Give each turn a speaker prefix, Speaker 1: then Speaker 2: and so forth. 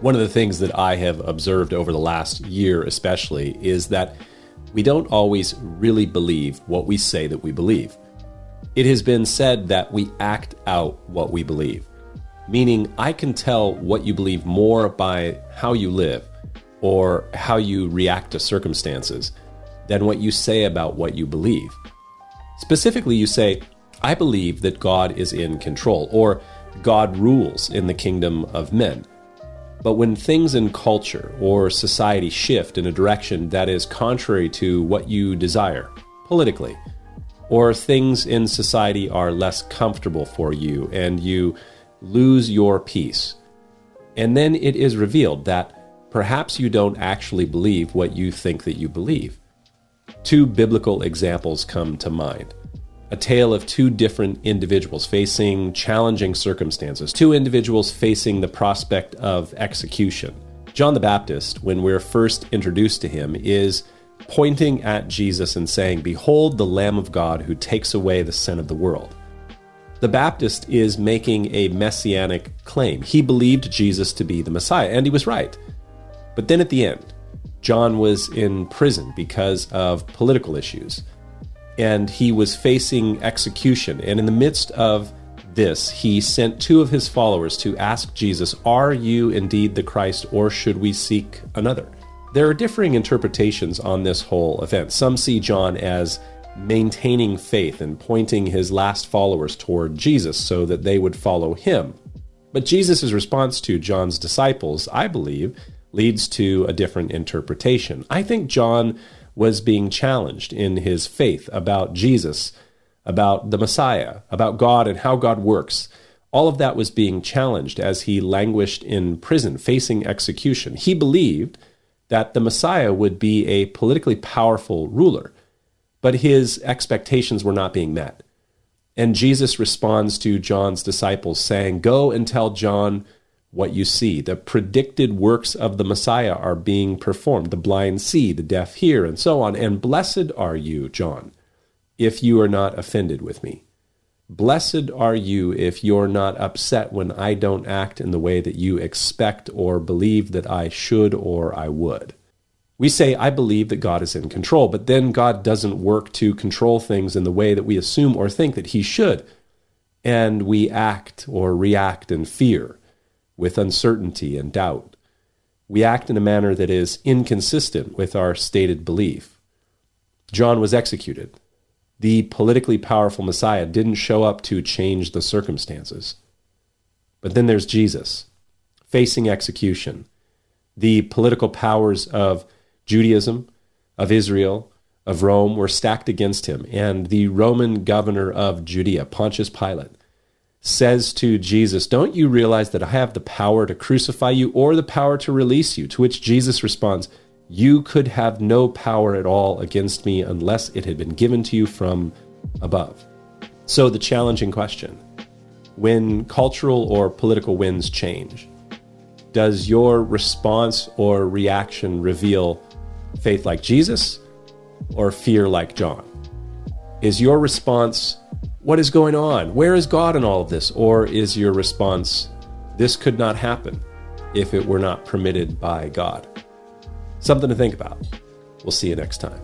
Speaker 1: One of the things that I have observed over the last year, especially, is that we don't always really believe what we say that we believe. It has been said that we act out what we believe, meaning I can tell what you believe more by how you live or how you react to circumstances than what you say about what you believe. Specifically, you say, I believe that God is in control, or God rules in the kingdom of men. But when things in culture or society shift in a direction that is contrary to what you desire politically, or things in society are less comfortable for you and you lose your peace, and then it is revealed that perhaps you don't actually believe what you think that you believe. Two biblical examples come to mind a tale of two different individuals facing challenging circumstances, two individuals facing the prospect of execution. John the Baptist, when we're first introduced to him, is pointing at Jesus and saying, Behold the Lamb of God who takes away the sin of the world. The Baptist is making a messianic claim. He believed Jesus to be the Messiah, and he was right. But then at the end, John was in prison because of political issues and he was facing execution. And in the midst of this, he sent two of his followers to ask Jesus, Are you indeed the Christ, or should we seek another? There are differing interpretations on this whole event. Some see John as maintaining faith and pointing his last followers toward Jesus so that they would follow him. But Jesus' response to John's disciples, I believe, leads to a different interpretation. I think John was being challenged in his faith about Jesus, about the Messiah, about God and how God works. All of that was being challenged as he languished in prison, facing execution. He believed that the Messiah would be a politically powerful ruler, but his expectations were not being met. And Jesus responds to John's disciples, saying, Go and tell John what you see. The predicted works of the Messiah are being performed. The blind see, the deaf hear, and so on. And blessed are you, John, if you are not offended with me. Blessed are you if you're not upset when I don't act in the way that you expect or believe that I should or I would. We say, I believe that God is in control, but then God doesn't work to control things in the way that we assume or think that He should. And we act or react in fear with uncertainty and doubt. We act in a manner that is inconsistent with our stated belief. John was executed. The politically powerful Messiah didn't show up to change the circumstances. But then there's Jesus, facing execution. The political powers of Judaism, of Israel, of Rome were stacked against him, and the Roman governor of Judea, Pontius Pilate, says to Jesus, Don't you realize that I have the power to crucify you or the power to release you? To which Jesus responds, You could have no power at all against me unless it had been given to you from above. So, the challenging question when cultural or political winds change, does your response or reaction reveal faith like Jesus or fear like John? Is your response what is going on? Where is God in all of this? Or is your response, this could not happen if it were not permitted by God? Something to think about. We'll see you next time.